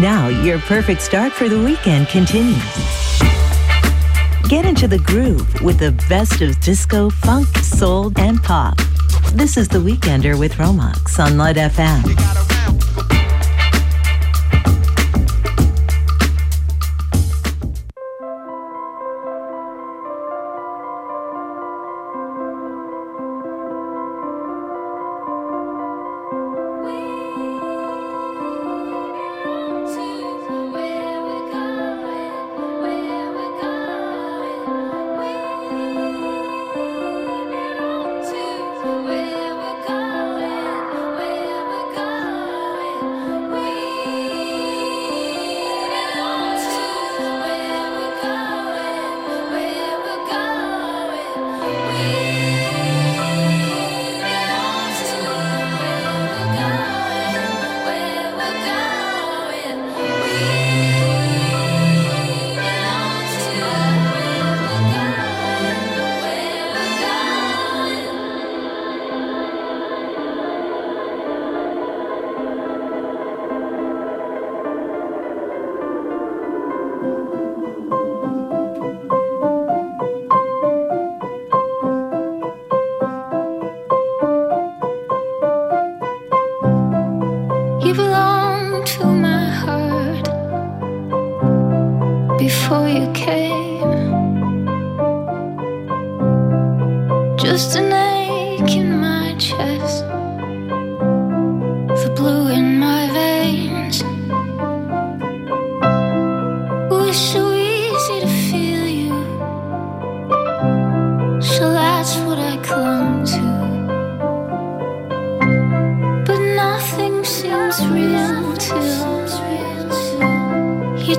Now, your perfect start for the weekend continues. Get into the groove with the best of disco, funk, soul, and pop. This is The Weekender with Romax on Light FM.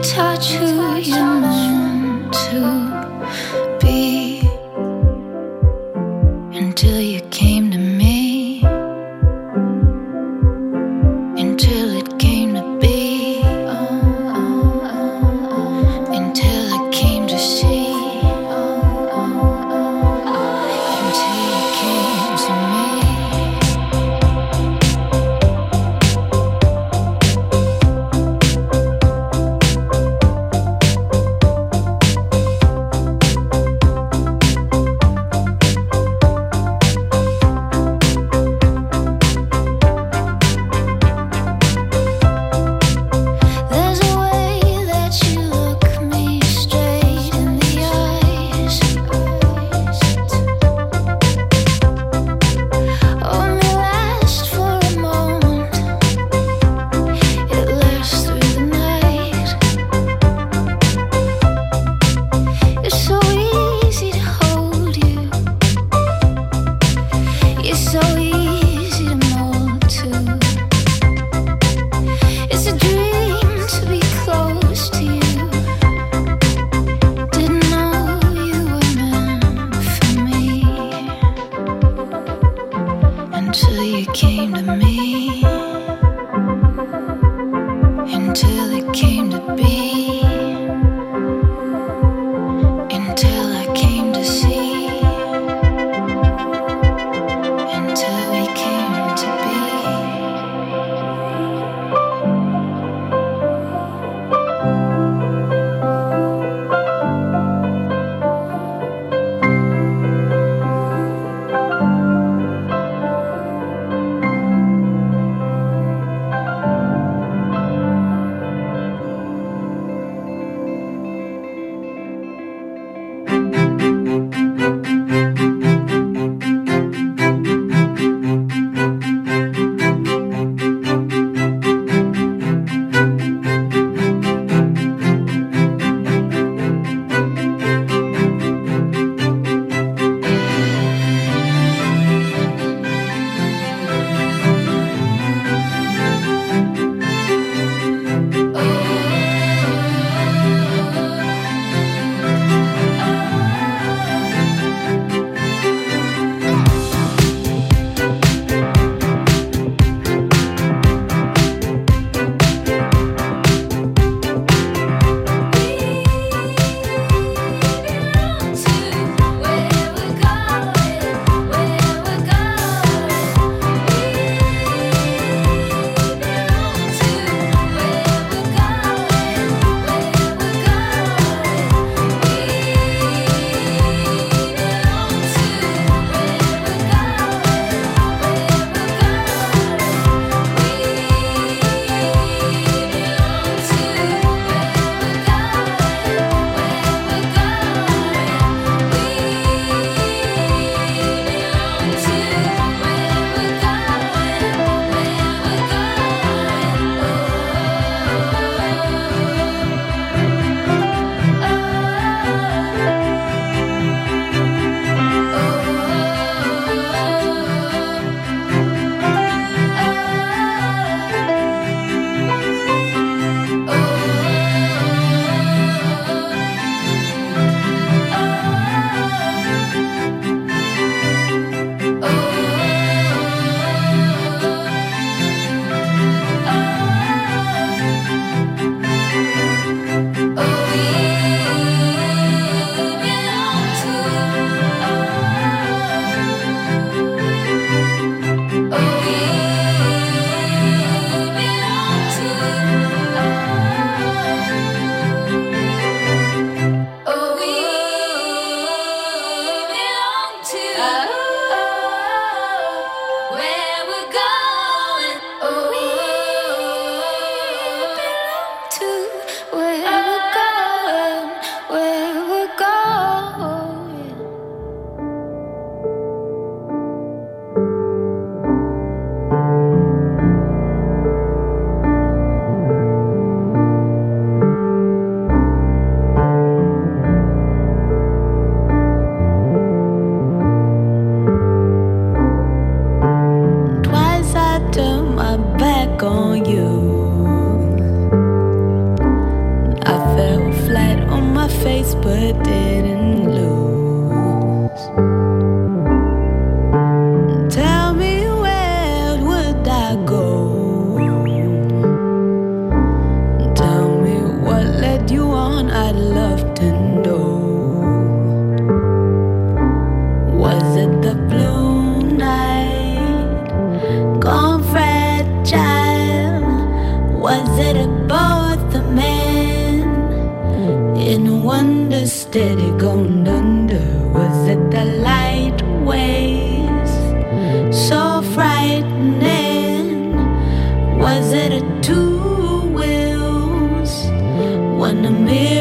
touch who you're meant to. no wonder steady going under was it the light waves so frightening. Was it a two wheels? When a mirror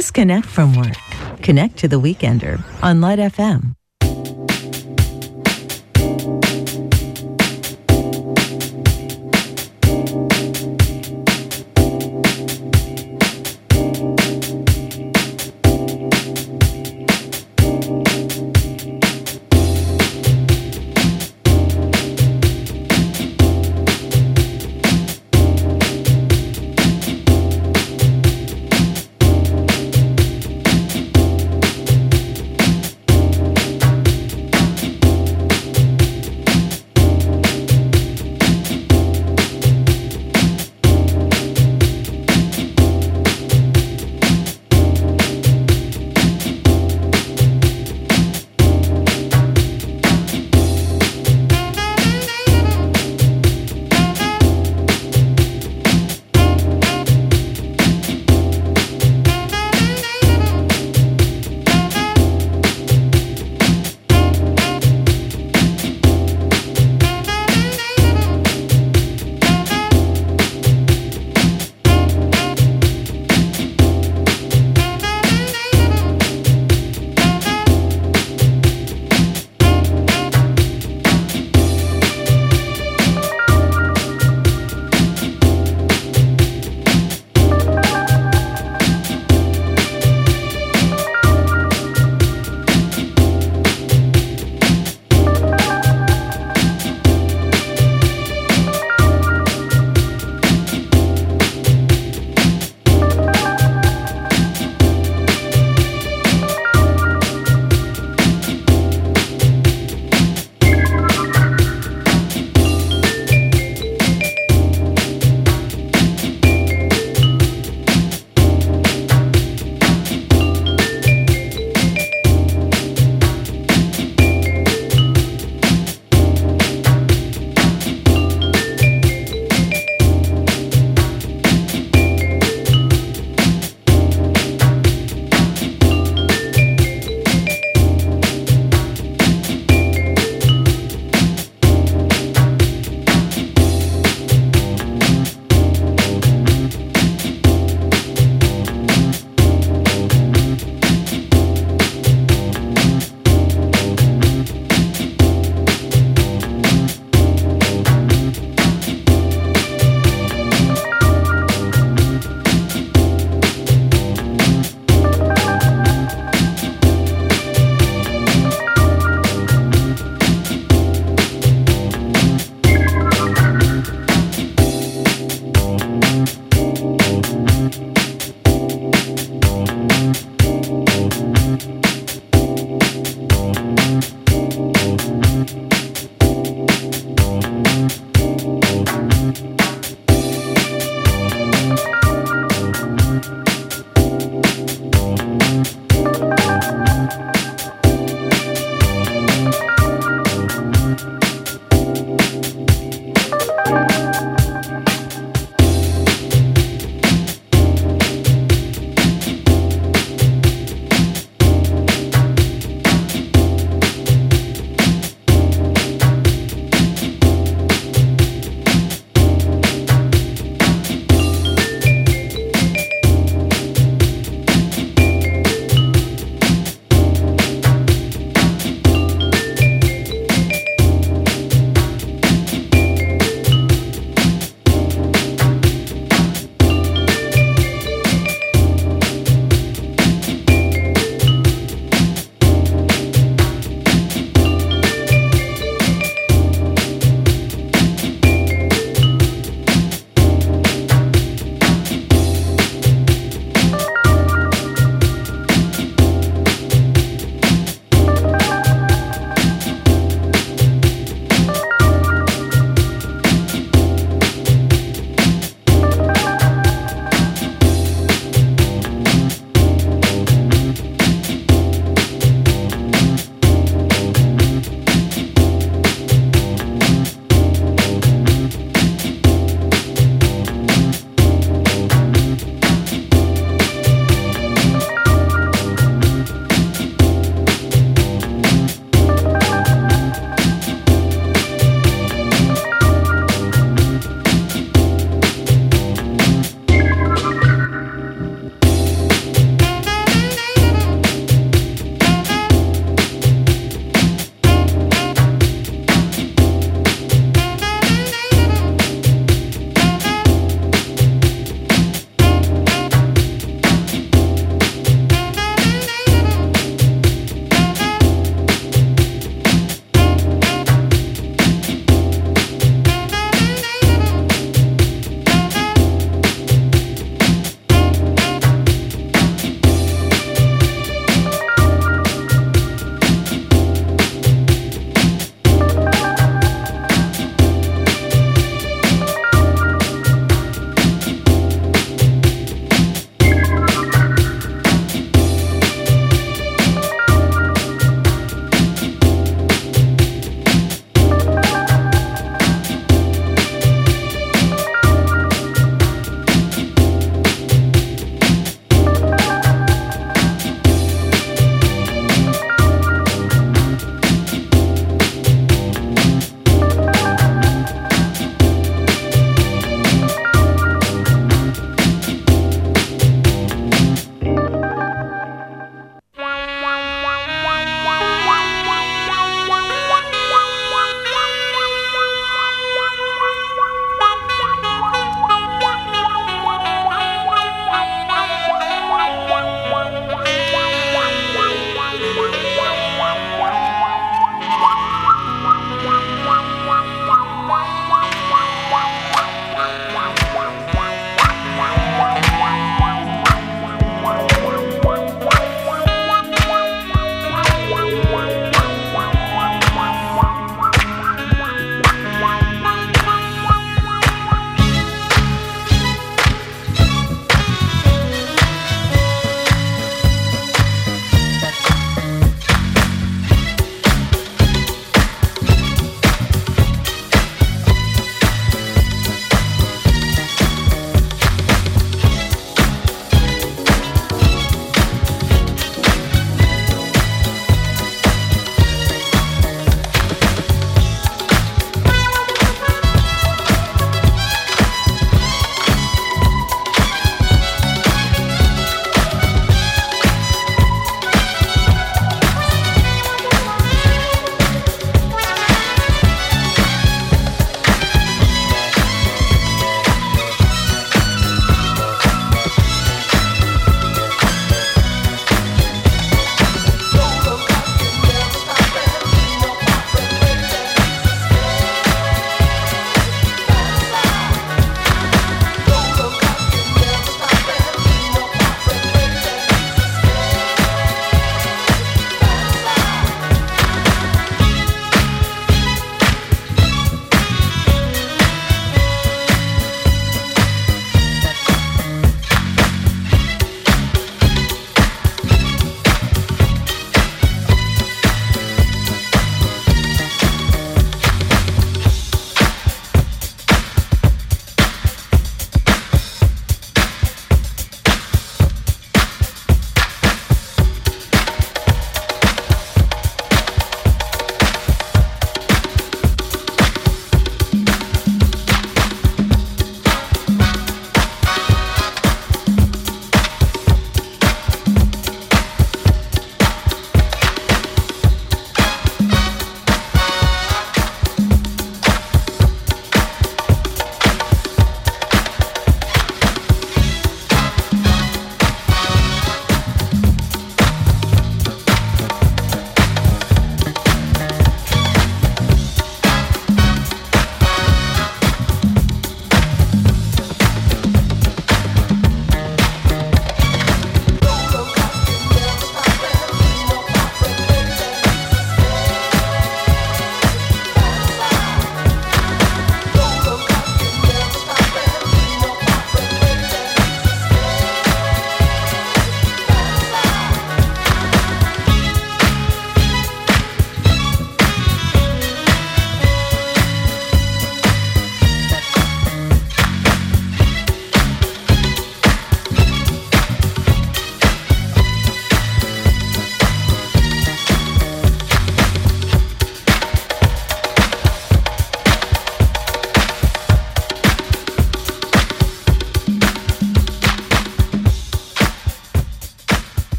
Disconnect from work. Connect to the weekender on Light FM.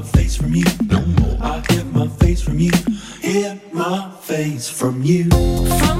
my face from you. No more. I hid my face from you. Hid my face from you. From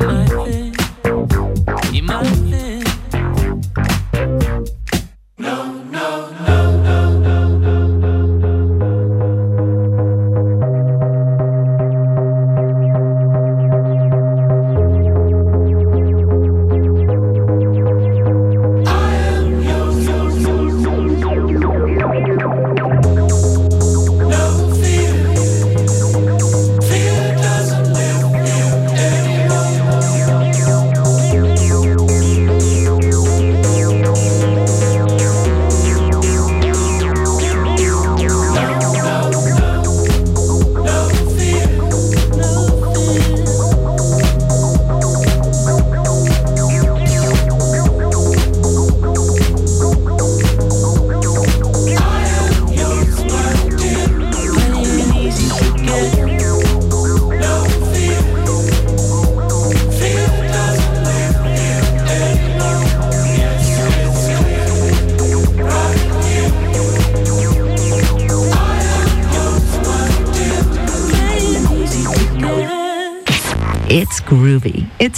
my thing.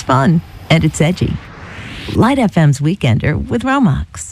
Fun and it's edgy. Light FM's Weekender with Romax.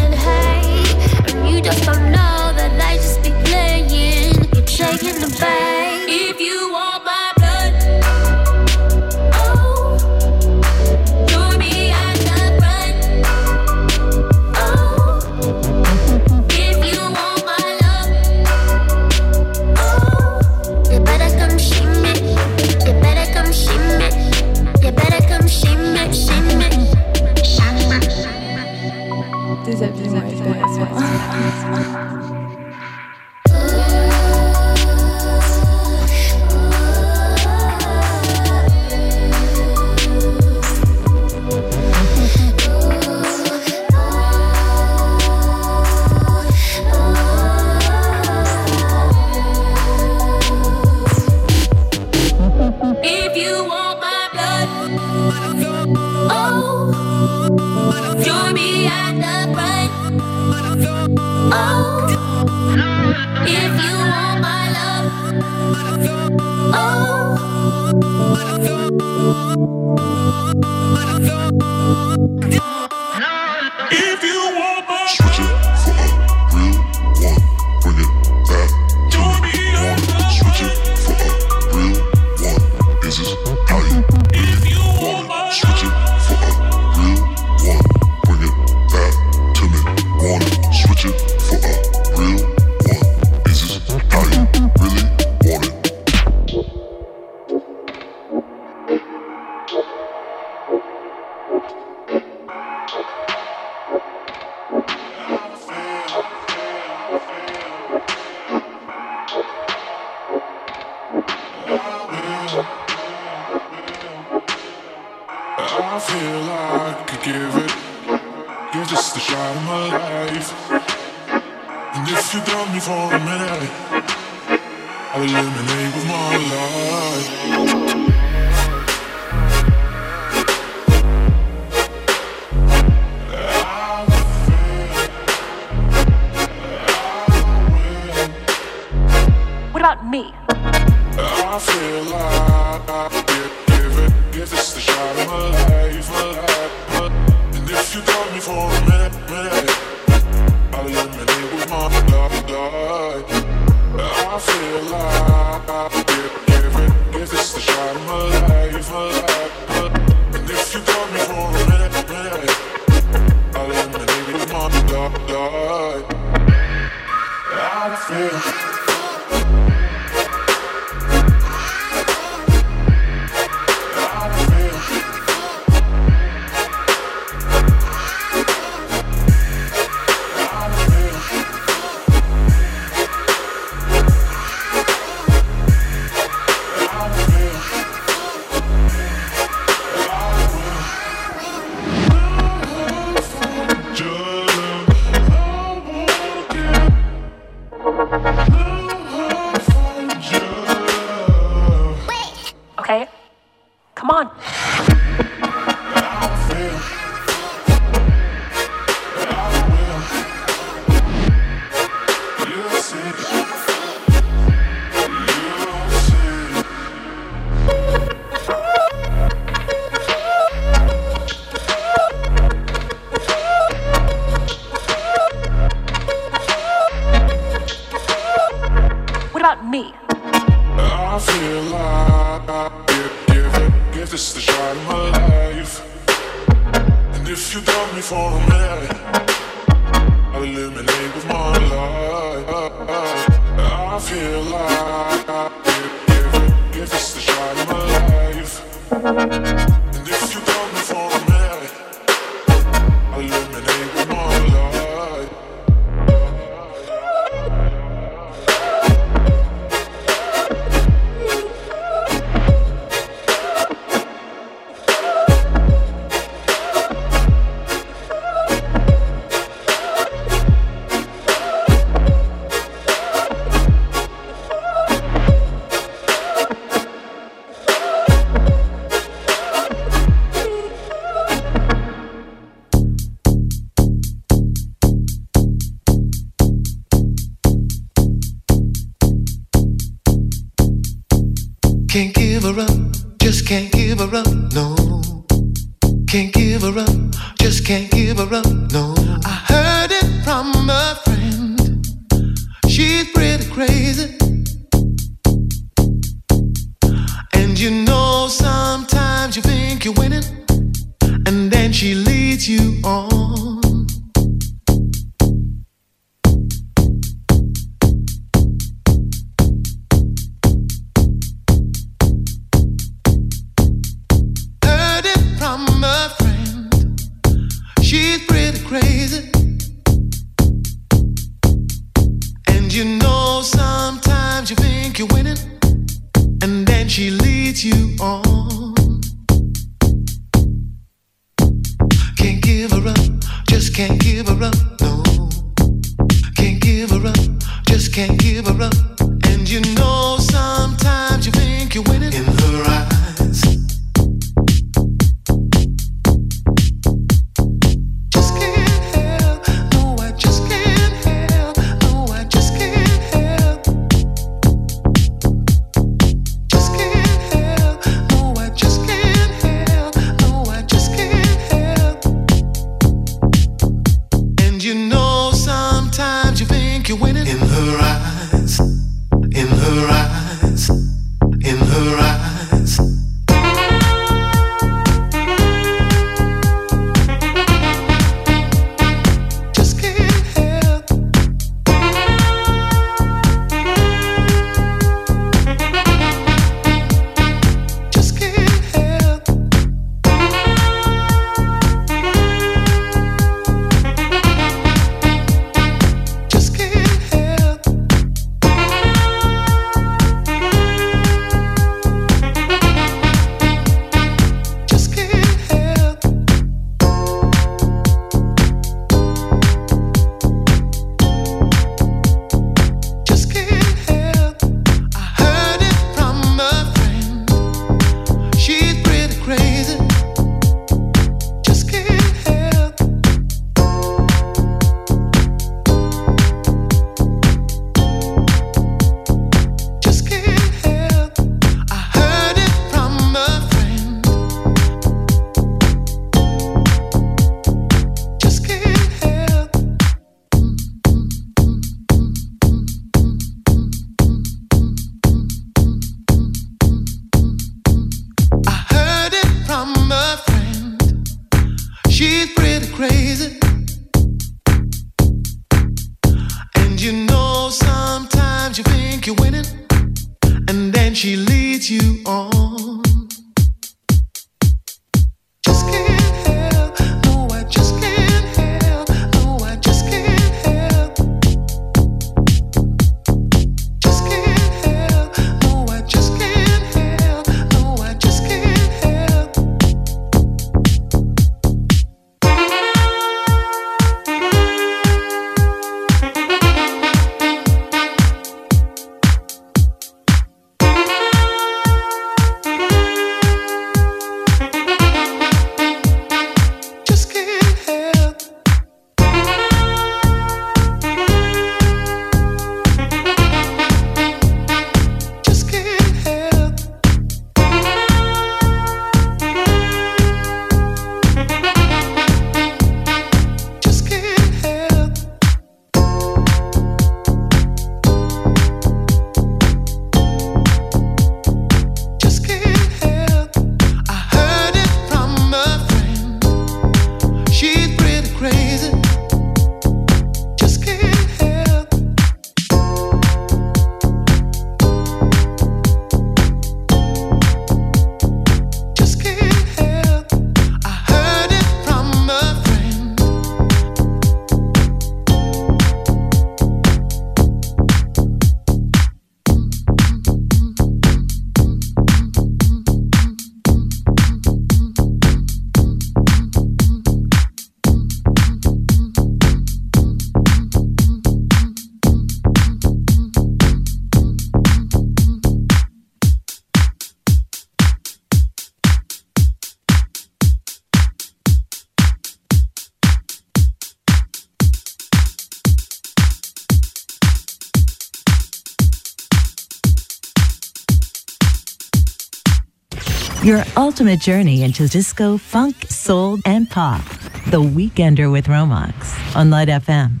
Your ultimate journey into disco, funk, soul, and pop. The Weekender with Romax on Light FM.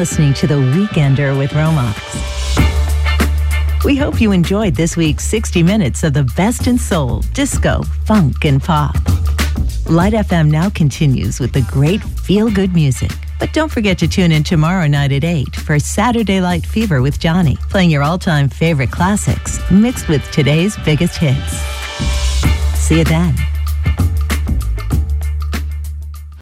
Listening to The Weekender with Romax. We hope you enjoyed this week's 60 minutes of the best in soul, disco, funk, and pop. Light FM now continues with the great feel good music. But don't forget to tune in tomorrow night at 8 for Saturday Light Fever with Johnny, playing your all time favorite classics mixed with today's biggest hits. See you then.